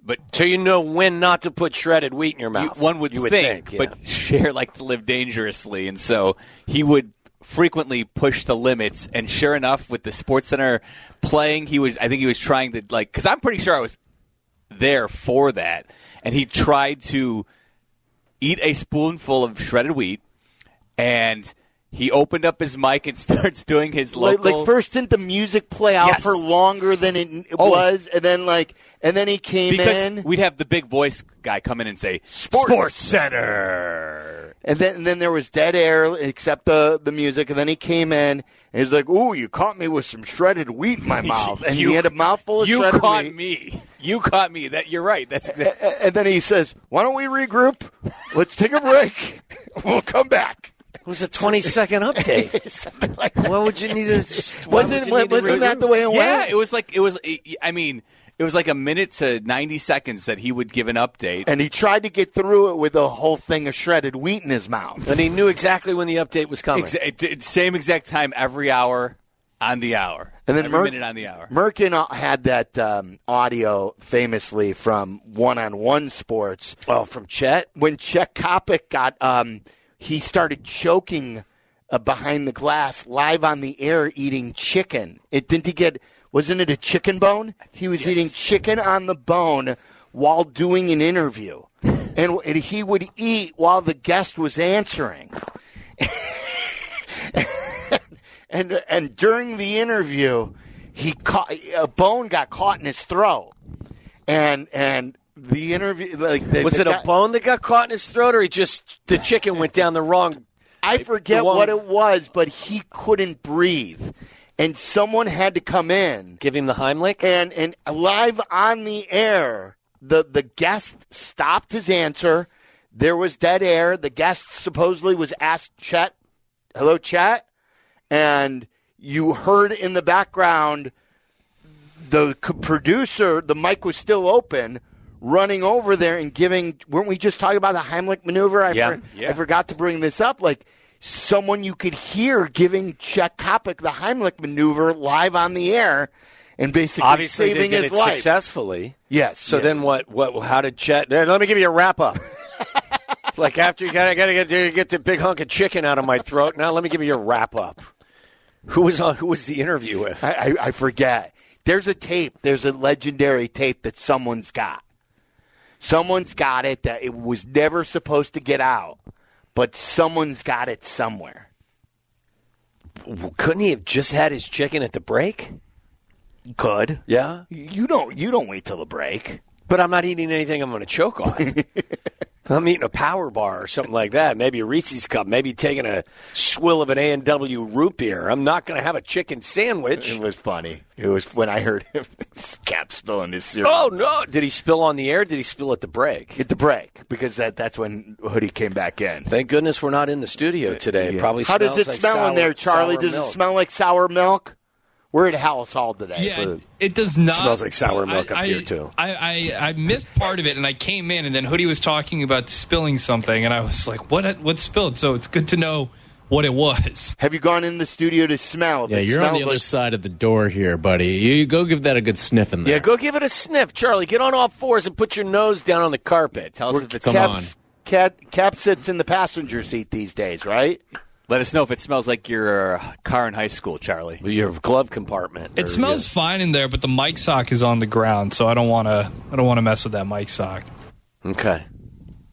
[SPEAKER 5] But
[SPEAKER 3] So you know when not to put shredded wheat in your
[SPEAKER 5] you,
[SPEAKER 3] mouth.
[SPEAKER 5] one would,
[SPEAKER 3] you would
[SPEAKER 5] think,
[SPEAKER 3] think, yeah.
[SPEAKER 5] but [laughs] Cher liked to live dangerously, and so he would frequently push the limits. And sure enough, with the Sports Center playing, he was. I think he was trying to like because I'm pretty sure I was there for that, and he tried to eat a spoonful of shredded wheat, and he opened up his mic and [laughs] starts doing his
[SPEAKER 2] Like,
[SPEAKER 5] local.
[SPEAKER 2] like first didn't the music play out
[SPEAKER 5] Yes.
[SPEAKER 2] for longer than it
[SPEAKER 5] Oh.
[SPEAKER 2] was, and then like, and then he came
[SPEAKER 5] because
[SPEAKER 2] in,
[SPEAKER 5] we'd have the big voice guy come in and say
[SPEAKER 2] Sports.
[SPEAKER 5] Center.
[SPEAKER 2] and then and then there was dead air except the the music, and then he came in and he was like, "Ooh, you caught me with some shredded wheat in my [laughs] mouth," and
[SPEAKER 5] You-
[SPEAKER 2] he had a mouthful of shredded.
[SPEAKER 5] You
[SPEAKER 2] shredded
[SPEAKER 5] caught
[SPEAKER 2] wheat.
[SPEAKER 5] me. You caught me. That you're right. That's exactly.
[SPEAKER 2] A- And then he says, "Why don't we regroup? Let's take a break. [laughs] we'll come back."
[SPEAKER 3] It was a 20 second update. [laughs]
[SPEAKER 2] Like.
[SPEAKER 3] What would you need to? [laughs] why
[SPEAKER 2] Wasn't
[SPEAKER 3] need to
[SPEAKER 2] wasn't that the way it
[SPEAKER 5] Yeah,
[SPEAKER 2] went?
[SPEAKER 5] it was like it was. I mean, it was like a minute to ninety seconds that he would give an update.
[SPEAKER 2] and he tried to get through it with a whole thing of shredded wheat in his mouth.
[SPEAKER 3] And he knew exactly when the update was coming.
[SPEAKER 5] Exa- same exact time every hour on the hour.
[SPEAKER 2] And then Merck-
[SPEAKER 5] minute on the hour.
[SPEAKER 2] Merkin uh, had that um, audio famously from one-on-one sports
[SPEAKER 3] Well, from Chet.
[SPEAKER 2] when Chet Coppock got um, he started choking uh, behind the glass live on the air eating chicken. It didn't he get wasn't it a chicken bone? He was eating chicken on the bone while doing an interview. [laughs] And, and he would eat while the guest was answering. [laughs] and and during the interview, he caught a bone got caught in his throat, and and the interview like the,
[SPEAKER 3] Was
[SPEAKER 2] the
[SPEAKER 3] it a bone that got caught in his throat, or he just the chicken went down the wrong?
[SPEAKER 2] I forget what it was, but he couldn't breathe, and someone had to come in
[SPEAKER 3] Give him the Heimlich.
[SPEAKER 2] and and live on the air. The the guest stopped his answer. There was dead air. The guest supposedly was asked Chet, "Hello, Chet," and you heard in the background the producer. The mic was still open. Running over there and giving, weren't we just talking about the Heimlich maneuver? I,
[SPEAKER 3] Yeah.
[SPEAKER 2] for-
[SPEAKER 5] Yeah.
[SPEAKER 2] I forgot to bring this up. Like someone you could hear giving Chet Coppock the Heimlich maneuver live on the air, and basically
[SPEAKER 3] Obviously,
[SPEAKER 2] saving his
[SPEAKER 3] it
[SPEAKER 2] life.
[SPEAKER 3] successfully.
[SPEAKER 2] Yes.
[SPEAKER 3] So
[SPEAKER 2] yeah.
[SPEAKER 3] then what? What? How did Chet? There, let me give you a wrap up. [laughs] Like after you gotta gotta get get the big hunk of chicken out of my throat. Now let me give you a wrap up. Who was on? Who was the interview with?
[SPEAKER 2] I, I, I forget. There's a tape. There's a legendary tape that someone's got. Someone's got it that it was never supposed to get out, but someone's got it somewhere.
[SPEAKER 3] Couldn't he have just had his chicken at the break?
[SPEAKER 2] Could.
[SPEAKER 3] Yeah,
[SPEAKER 2] You don't. You don't wait till the break.
[SPEAKER 3] but I'm not eating anything I'm going to choke on. [laughs] I'm eating a power bar or something like that. Maybe a Reese's cup. Maybe taking a swill of an A and W root beer. I'm not going to have a chicken sandwich.
[SPEAKER 2] It was funny. It was when I heard him [laughs] cap spilling his cereal.
[SPEAKER 3] Oh no! Did he spill on the air? Did he spill at the break?
[SPEAKER 2] At the break because that that's when Hoodie came back in.
[SPEAKER 3] Thank goodness we're not in the studio today.
[SPEAKER 2] Yeah.
[SPEAKER 3] Probably
[SPEAKER 2] How does it
[SPEAKER 3] like
[SPEAKER 2] smell
[SPEAKER 3] sour-
[SPEAKER 2] in there, Charlie? Does
[SPEAKER 3] milk.
[SPEAKER 2] it smell like sour milk? We're at Halas Hall today.
[SPEAKER 7] Yeah,
[SPEAKER 2] for
[SPEAKER 7] it,
[SPEAKER 2] the-
[SPEAKER 7] it does not.
[SPEAKER 3] Smells like sour milk
[SPEAKER 7] I-
[SPEAKER 3] up
[SPEAKER 7] I-
[SPEAKER 3] here, too.
[SPEAKER 7] I, I I missed part of it, and I came in, and then Hoodie was talking about spilling something, and I was like, "What? What spilled?" So it's good to know what it was.
[SPEAKER 2] Have you gone in the studio to smell? If
[SPEAKER 8] Yeah,
[SPEAKER 2] it
[SPEAKER 8] you're on the other
[SPEAKER 2] like-
[SPEAKER 8] side of the door here, buddy. You, you go give that a good sniff in there.
[SPEAKER 3] Yeah, go give it a sniff, Charlie. Get on all fours and put your nose down on the carpet.
[SPEAKER 5] Tell us if it's
[SPEAKER 8] Come
[SPEAKER 2] Cap's- Cap, Cap sits in the passenger seat these days, right?
[SPEAKER 5] Let us know if it smells like your uh, car in high school, Charlie.
[SPEAKER 3] Your glove compartment.
[SPEAKER 7] It
[SPEAKER 3] Or,
[SPEAKER 7] smells fine in there, but the mic sock is on the ground, so I don't want to. I don't want to mess with that mic sock.
[SPEAKER 3] Okay.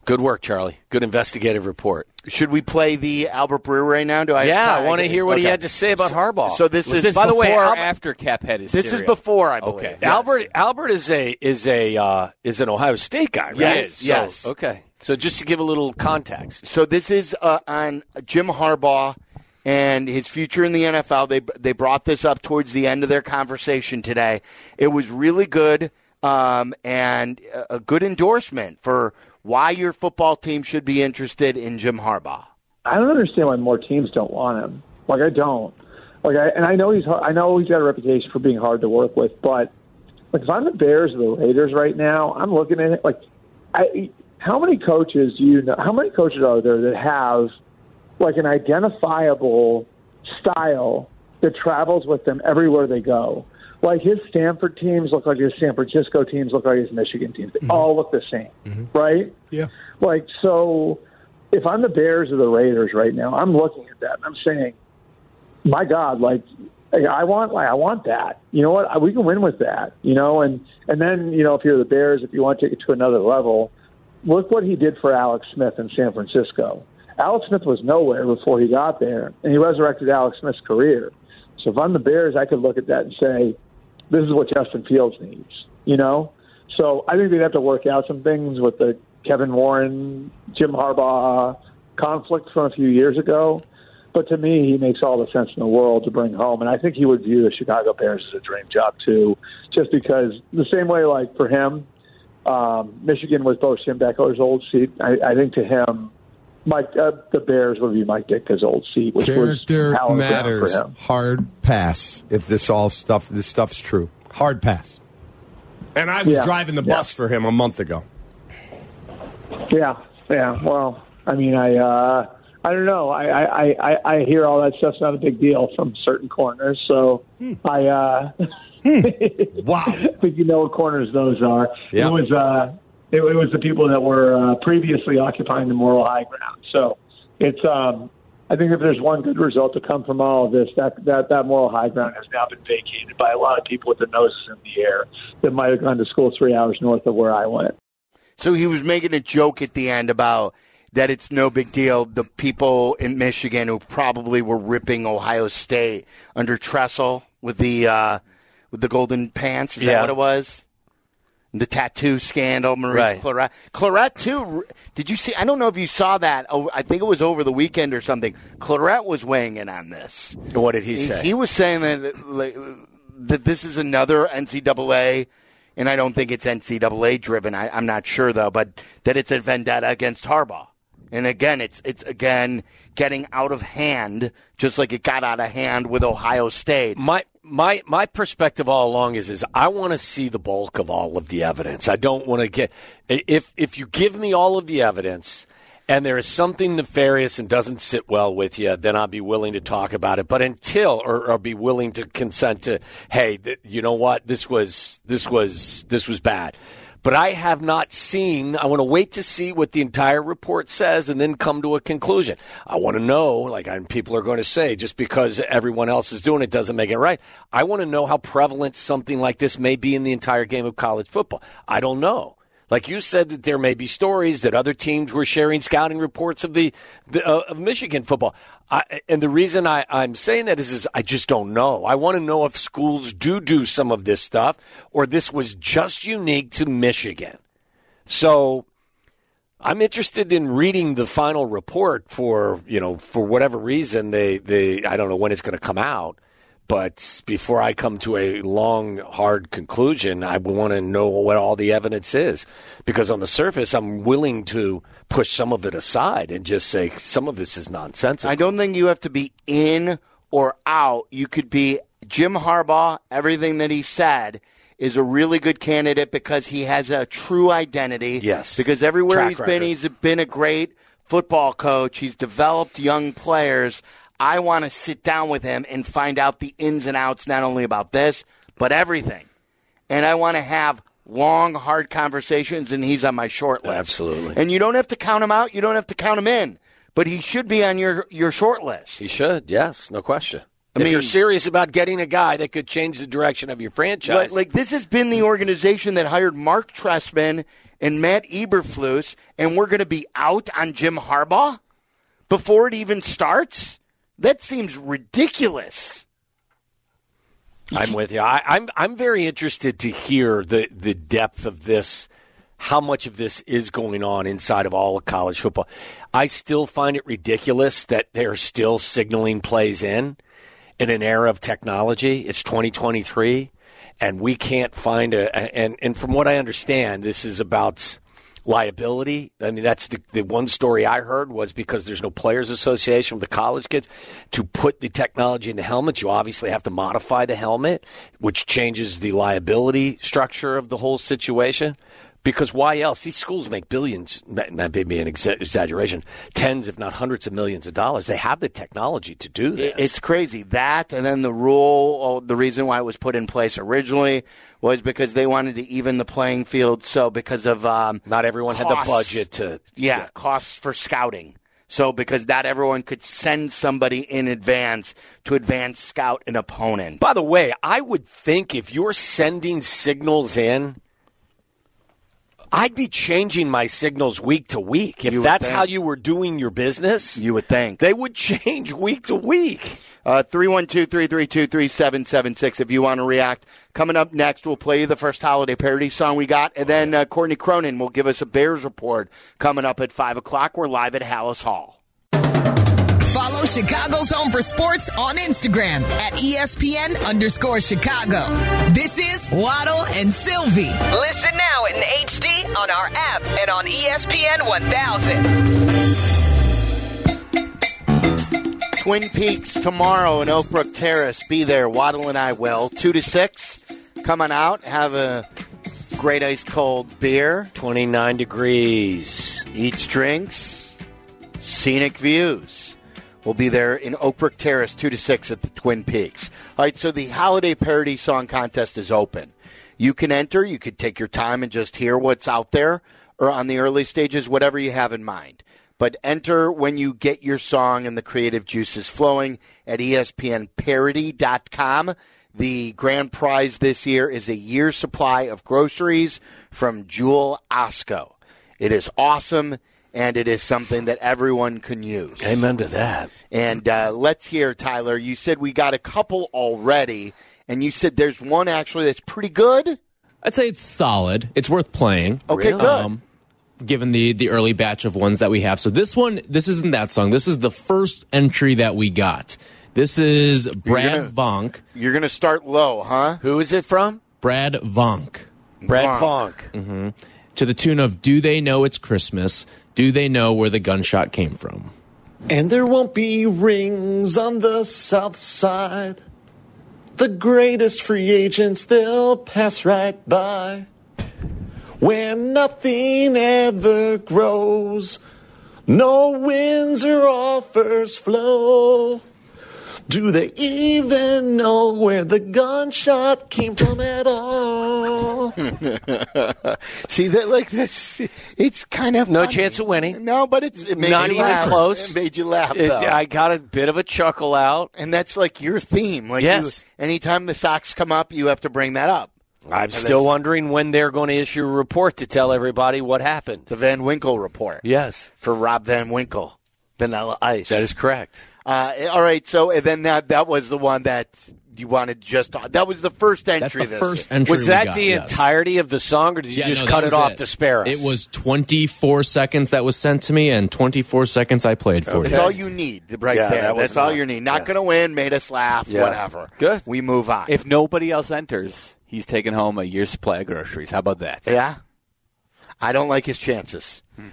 [SPEAKER 3] Good work, Charlie. Good investigative report.
[SPEAKER 2] Should we play the Albert Breer right now? Do I?
[SPEAKER 3] Yeah,
[SPEAKER 2] time?
[SPEAKER 3] I want to hear what he had to say about Harbaugh.
[SPEAKER 2] So this
[SPEAKER 5] Was
[SPEAKER 2] is
[SPEAKER 5] this
[SPEAKER 3] by the way,
[SPEAKER 5] before
[SPEAKER 3] Albert-
[SPEAKER 5] after Cap had his
[SPEAKER 2] this is before I believe.
[SPEAKER 5] Okay.
[SPEAKER 2] Yes.
[SPEAKER 3] Albert Albert is a is a uh, is an Ohio State guy, right?
[SPEAKER 2] Yes,
[SPEAKER 3] So-
[SPEAKER 2] yes.
[SPEAKER 3] Okay. So just to give a little context.
[SPEAKER 2] So this is uh, on Jim Harbaugh and his future in the NFL. They they brought this up towards the end of their conversation today. It was really good um, and a a good endorsement for why your football team should be interested in Jim Harbaugh.
[SPEAKER 9] I don't understand why more teams don't want him. Like I don't. Like I and I know he's I know he's got a reputation for being hard to work with, but like if I'm the Bears or the Raiders right now, I'm looking at it like I how many coaches do you know how many coaches are there that have like an identifiable style that travels with them everywhere they go? Like his Stanford teams look like his San Francisco teams look like his Michigan teams. They mm-hmm. all look the same, mm-hmm. right?
[SPEAKER 8] Yeah.
[SPEAKER 9] Like so, if I'm the Bears or the Raiders right now, I'm looking at that and I'm saying, my God, like I want, like I want that. You know what? We can win with that. You know, and and then you know if you're the Bears, if you want to take it to another level, look what he did for Alex Smith in San Francisco. Alex Smith was nowhere before he got there, and he resurrected Alex Smith's career. So if I'm the Bears, I could look at that and say, this is what Justin Fields needs, you know? So I think they'd have to work out some things with the Kevin Warren, Jim Harbaugh conflict from a few years ago. But to me, he makes all the sense in the world to bring home. And I think he would view the Chicago Bears as a dream job, too, just because the same way, like for him, um, Michigan was both Schembechler's old seat. I, I think to him, Mike, uh, the Bears would be Mike Ditka's old seat, which
[SPEAKER 10] Character
[SPEAKER 9] was
[SPEAKER 10] matters.
[SPEAKER 9] for him.
[SPEAKER 10] Hard pass. If this all stuff, this stuff's true. Hard pass. And I was
[SPEAKER 9] Yeah.
[SPEAKER 10] driving the
[SPEAKER 9] Yeah.
[SPEAKER 10] bus for him a month ago.
[SPEAKER 9] Yeah, yeah. Well, I mean, I, uh, I don't know. I, I, I, I hear all that stuff's not a big deal from certain corners. So I, uh, [laughs] [laughs]
[SPEAKER 10] wow.
[SPEAKER 9] I think you know what corners those are.
[SPEAKER 10] Yeah.
[SPEAKER 9] It was, uh, it, it was the people that were uh, previously occupying the moral high ground. So it's, um, I think if there's one good result to come from all of this, that that that moral high ground has now been vacated by a lot of people with their noses in the air that might have gone to school three hours north of where I went.
[SPEAKER 2] So he was making a joke at the end about that it's no big deal. The people in Michigan who probably were ripping Ohio State under Tressel with the uh, with the golden pants. Is that what it was? The tattoo scandal, Maurice
[SPEAKER 3] Right.
[SPEAKER 2] Clarett. Clarett too. Did you see? I don't know if you saw that. Oh, I think it was over the weekend or something. Clarett was weighing in on this.
[SPEAKER 3] What did he say?
[SPEAKER 2] He was saying that like, that this is another NCAA, and I don't think it's NCAA driven. I, I'm not sure though, but that it's a vendetta against Harbaugh. And again, it's it's again getting out of hand, just like it got out of hand with Ohio State.
[SPEAKER 3] my my my perspective all along is is I want to see the bulk of all of the evidence. I don't want to get if if you give me all of the evidence and there is something nefarious and doesn't sit well with you, then I'll be willing to talk about it. But until or, or be willing to consent to, hey, th- you know what, this was this was this was bad. But I have not seen. I want to wait to see what the entire report says and then come to a conclusion. I want to know, like I'm, people are going to say, just because everyone else is doing it doesn't make it right. I want to know how prevalent something like this may be in the entire game of college football. I don't know. Like you said, that there may be stories that other teams were sharing scouting reports of the, the uh, of Michigan football, I, and the reason I, I'm saying that is, is I just don't know. I want to know if schools do do some of this stuff, or this was just unique to Michigan. So I'm interested in reading the final report for you know for whatever reason they they I don't know when it's going to come out. But before I come to a long, hard conclusion, I want to know what all the evidence is. Because on the surface, I'm willing to push some of it aside and just say some of this is nonsensical.
[SPEAKER 2] I don't think you have to be in or out. You could be Jim Harbaugh. Everything that he said is a really good candidate because he has a true identity.
[SPEAKER 3] Yes.
[SPEAKER 2] Because everywhere
[SPEAKER 3] Track
[SPEAKER 2] he's
[SPEAKER 3] record.
[SPEAKER 2] been, he's been a great football coach. He's developed young players. I want to sit down with him and find out the ins and outs, not only about this, but everything. And I want to have long, hard conversations, and he's on my short list.
[SPEAKER 3] Absolutely.
[SPEAKER 2] And you don't have to count him out. You don't have to count him in. But he should be on your, your short list.
[SPEAKER 3] He should, yes, no question.
[SPEAKER 2] I
[SPEAKER 3] if
[SPEAKER 2] mean-
[SPEAKER 3] you're serious about getting a guy that could change the direction of your franchise,
[SPEAKER 2] Like, like this has been the organization that hired Marc Trestman and Matt Eberflus, and we're going to be out on Jim Harbaugh before it even starts. That seems ridiculous.
[SPEAKER 3] I'm with you. I, I'm I'm very interested to hear the the depth of this, how much of this is going on inside of all of college football. I still find it ridiculous that they're still signaling plays in in an era of technology. It's 2023, and we can't find a. And and from what I understand, this is about liability. I mean, that's the, the one story I heard was because there's no players association with the college kids to put the technology in the helmet. You obviously have to modify the helmet, which changes the liability structure of the whole situation. Because why else? These schools make billions, that may be an exaggeration, tens, if not hundreds of millions of dollars. They have the technology to do this.
[SPEAKER 2] It's crazy. That and then the rule, oh, the reason why it was put in place originally was because they wanted to even the playing field. So because of um,
[SPEAKER 3] not everyone had the budget to.
[SPEAKER 2] yeah, costs for scouting. So because not everyone could send somebody in advance to advance scout an opponent.
[SPEAKER 3] By the way, I would think if you're sending signals in I'd be changing my signals week to week. If that's
[SPEAKER 2] think.
[SPEAKER 3] how you were doing your business,
[SPEAKER 2] You would think.
[SPEAKER 3] they would change week to week.
[SPEAKER 2] Uh, 312 332 3776 if you want to react. Coming up next, we'll play the first holiday parody song we got, and then uh, Courtney Cronin will give us a Bears report coming up at 5 o'clock. We're live at Halas Hall.
[SPEAKER 11] Follow Chicago's Home for Sports on Instagram at ESPN underscore Chicago. This is Waddle and Silvy. Listen now in HD on our app and on ESPN 1000.
[SPEAKER 2] Twin Peaks tomorrow in Oak Brook Terrace. Be there. Waddle and I will. 2 to 6. Come on out. Have a great ice cold beer.
[SPEAKER 3] 29 degrees.
[SPEAKER 2] Eats drinks. Scenic views. We'll be there in Oakbrook Terrace, 2 to 6 at the Twin Peaks. All right, so the holiday parody song contest is open. You can enter. You could take your time and just hear what's out there or on the early stages, whatever you have in mind. But enter when you get your song and the creative juices flowing at ESPNparody.com. The grand prize this year is a year's supply of groceries from Jewel Osco. It is awesome, and it is something that everyone can use.
[SPEAKER 3] Amen to that.
[SPEAKER 2] And uh, let's hear, Tyler. You said we got a couple already, and you said there's one actually that's pretty good.
[SPEAKER 8] I'd say it's solid. It's worth playing.
[SPEAKER 2] Okay, Really? good.
[SPEAKER 8] Um, given the the early batch of ones that we have. So this one, this isn't that song. This is the first entry that we got. This is Brad
[SPEAKER 2] gonna-
[SPEAKER 8] Vonk.
[SPEAKER 2] You're going to start low, huh?
[SPEAKER 3] Who is it from?
[SPEAKER 8] Brad Vonk.
[SPEAKER 3] Brad
[SPEAKER 2] Vonk.
[SPEAKER 3] Fonk.
[SPEAKER 8] hmm To the tune of "Do They Know It's Christmas? Do They Know Where the Gunshot Came From?"
[SPEAKER 12] And there won't be rings on the south side. The greatest free agents they'll pass right by. Where nothing ever grows, no winds or offers flow. Do they even know where the gunshot came from at all? [laughs]
[SPEAKER 2] See that like this? It's kind of
[SPEAKER 3] No
[SPEAKER 2] funny.
[SPEAKER 3] chance of winning.
[SPEAKER 2] No, but it's it made
[SPEAKER 3] Not
[SPEAKER 2] you
[SPEAKER 3] even
[SPEAKER 2] laugh.
[SPEAKER 3] close.
[SPEAKER 2] It made you laugh.
[SPEAKER 3] It-
[SPEAKER 2] though.
[SPEAKER 3] I got a bit of a chuckle out.
[SPEAKER 2] and that's like your theme. Like
[SPEAKER 3] Yes.
[SPEAKER 2] you, anytime the Sox come up, you have to bring that up.
[SPEAKER 3] I'm
[SPEAKER 2] And
[SPEAKER 3] still wondering when they're going to issue a report to tell everybody what happened.
[SPEAKER 2] The Van Winkle report
[SPEAKER 3] Yes,
[SPEAKER 2] for Rob Van Winkle, Vanilla Ice.
[SPEAKER 3] that is correct.
[SPEAKER 2] Uh, all right, so and then that that was the one that you wanted just that was the first
[SPEAKER 8] That's
[SPEAKER 2] entry.
[SPEAKER 8] the
[SPEAKER 2] this
[SPEAKER 8] first
[SPEAKER 2] year.
[SPEAKER 8] entry.
[SPEAKER 3] Was that
[SPEAKER 8] got,
[SPEAKER 3] the
[SPEAKER 8] yes.
[SPEAKER 3] entirety of the song, or did you
[SPEAKER 8] Yeah,
[SPEAKER 3] just
[SPEAKER 8] no,
[SPEAKER 3] cut it
[SPEAKER 8] was
[SPEAKER 3] off to spare us?
[SPEAKER 8] It was 24 seconds that was sent to me, and 24 seconds I played for
[SPEAKER 2] That's
[SPEAKER 8] you.
[SPEAKER 2] That's all you need right
[SPEAKER 3] Yeah,
[SPEAKER 2] there.
[SPEAKER 3] that
[SPEAKER 2] That's all you need. Not
[SPEAKER 3] Yeah.
[SPEAKER 2] going to win, made us laugh,
[SPEAKER 3] Yeah.
[SPEAKER 2] whatever.
[SPEAKER 3] Good.
[SPEAKER 2] We move on.
[SPEAKER 5] If nobody else enters, he's taking home a year's supply of groceries. How about that?
[SPEAKER 2] yeah, I don't like his chances. All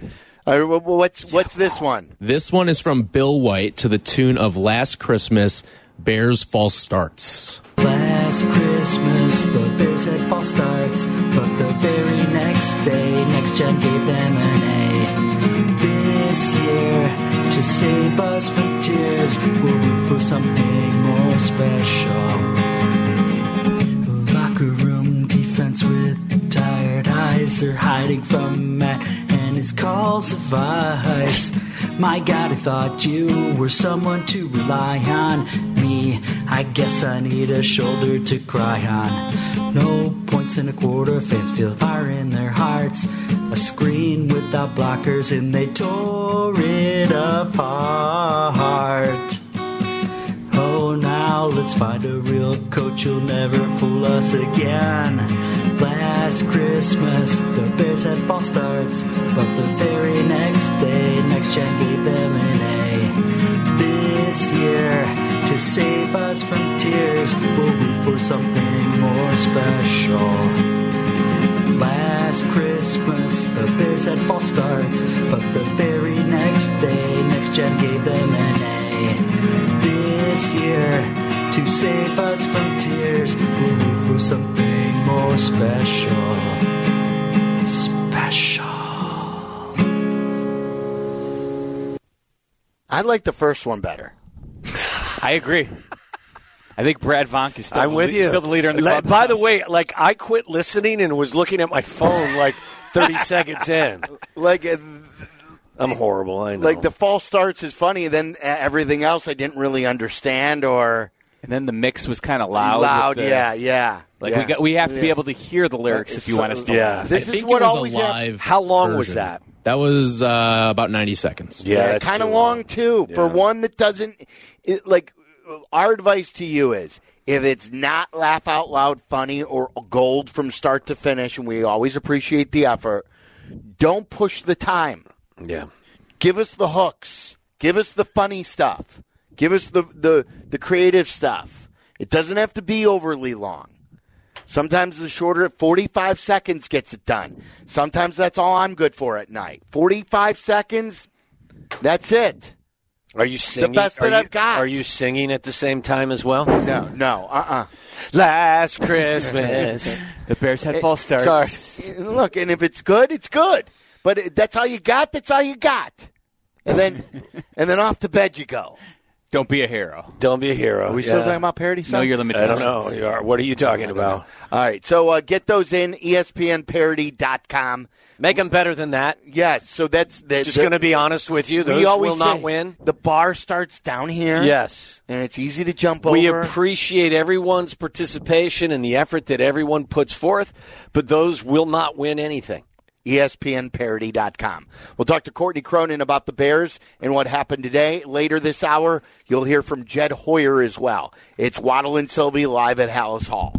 [SPEAKER 2] right, well, what's what's this one?
[SPEAKER 8] This one is from Bill White to the tune of Last Christmas, Bears False Starts.
[SPEAKER 13] Last Christmas, the Bears had false starts, but the very next day, Next Gen gave them an A. This year, to save us from tears, we'll root for something more special. The Locker room defense with tired eyes, they're hiding from Matt and his calls of ice. My God, I thought you were someone to rely on. Me, I guess I need a shoulder to cry on. No points in a quarter, fans feel fire in their hearts. A screen without blockers, and they tore it apart. Oh, now let's find a real coach who'll never fool us again. Last Christmas, the Bears had false starts, but the very next day, Next Gen gave them an A. This year, to save us from tears, we'll root for something more special. Last Christmas, the Bears had false starts, but the very next day, Next Gen gave them an A. This year, to save us from tears, we'll root for something more special. Special.
[SPEAKER 2] I like the first one better.
[SPEAKER 5] I agree. I think Brad Vonk is still,
[SPEAKER 3] I'm
[SPEAKER 5] the,
[SPEAKER 3] with
[SPEAKER 5] le-
[SPEAKER 3] you.
[SPEAKER 5] still the leader in the
[SPEAKER 3] Le-
[SPEAKER 5] club.
[SPEAKER 3] By the way, like I quit listening and was looking at my phone like 30 [laughs] seconds in.
[SPEAKER 2] Like uh,
[SPEAKER 3] I'm horrible. I know.
[SPEAKER 2] like the false starts is funny, then uh, everything else I didn't really understand or
[SPEAKER 5] And then the mix was kind of loud.
[SPEAKER 2] Loud,
[SPEAKER 5] the-
[SPEAKER 2] yeah, yeah.
[SPEAKER 5] Like
[SPEAKER 2] yeah.
[SPEAKER 5] we got, we have to be able to hear the lyrics if you
[SPEAKER 2] So-
[SPEAKER 5] want us to.
[SPEAKER 3] yeah.
[SPEAKER 5] laugh.
[SPEAKER 2] This
[SPEAKER 8] I
[SPEAKER 2] is
[SPEAKER 8] think
[SPEAKER 2] what
[SPEAKER 8] it was
[SPEAKER 2] always
[SPEAKER 8] live.
[SPEAKER 3] How long was that?
[SPEAKER 8] That was uh, about 90 seconds.
[SPEAKER 3] Yeah, that's
[SPEAKER 2] kind of
[SPEAKER 3] too
[SPEAKER 2] long too for one that doesn't. It, like our advice to you is, if it's not laugh out loud funny or gold from start to finish, and we always appreciate the effort, don't push the time.
[SPEAKER 3] Yeah.
[SPEAKER 2] Give us the hooks. Give us the funny stuff. Give us the the, the creative stuff. It doesn't have to be overly long. Sometimes the shorter 45 seconds gets it done. Sometimes that's all I'm good for at night. 45 seconds, that's it.
[SPEAKER 3] Are you singing?
[SPEAKER 2] The best
[SPEAKER 3] are
[SPEAKER 2] that
[SPEAKER 3] you,
[SPEAKER 2] I've got.
[SPEAKER 3] Are you singing at the same time as well?
[SPEAKER 2] No, no, uh uh
[SPEAKER 3] Last Christmas.
[SPEAKER 5] The Bears had false starts.
[SPEAKER 3] Sorry.
[SPEAKER 2] Look, and if it's good, it's good. But that's all you got, that's all you got. And then and then off to bed you go.
[SPEAKER 5] Don't be a hero.
[SPEAKER 3] Don't be a hero.
[SPEAKER 2] Are we
[SPEAKER 3] Yeah.
[SPEAKER 2] still talking about parody songs?
[SPEAKER 5] Know your
[SPEAKER 3] I don't know. You are. What are you talking about?
[SPEAKER 2] All right, so uh, get those in espnparody.com.
[SPEAKER 3] Make them better than that.
[SPEAKER 2] Yes, so that's the,
[SPEAKER 3] Just going to be honest with you.
[SPEAKER 2] we
[SPEAKER 3] Those
[SPEAKER 2] always
[SPEAKER 3] will not
[SPEAKER 2] say
[SPEAKER 3] win.
[SPEAKER 2] The bar starts down here.
[SPEAKER 3] Yes.
[SPEAKER 2] and it's easy to jump
[SPEAKER 3] We
[SPEAKER 2] over.
[SPEAKER 3] We appreciate everyone's participation and the effort that everyone puts forth, but those will not win anything.
[SPEAKER 2] ESPNparody.com. We'll talk to Courtney Cronin about the Bears and what happened today. Later this hour, you'll hear from Jed Hoyer as well. It's Waddle and Silvy live at Halas Hall.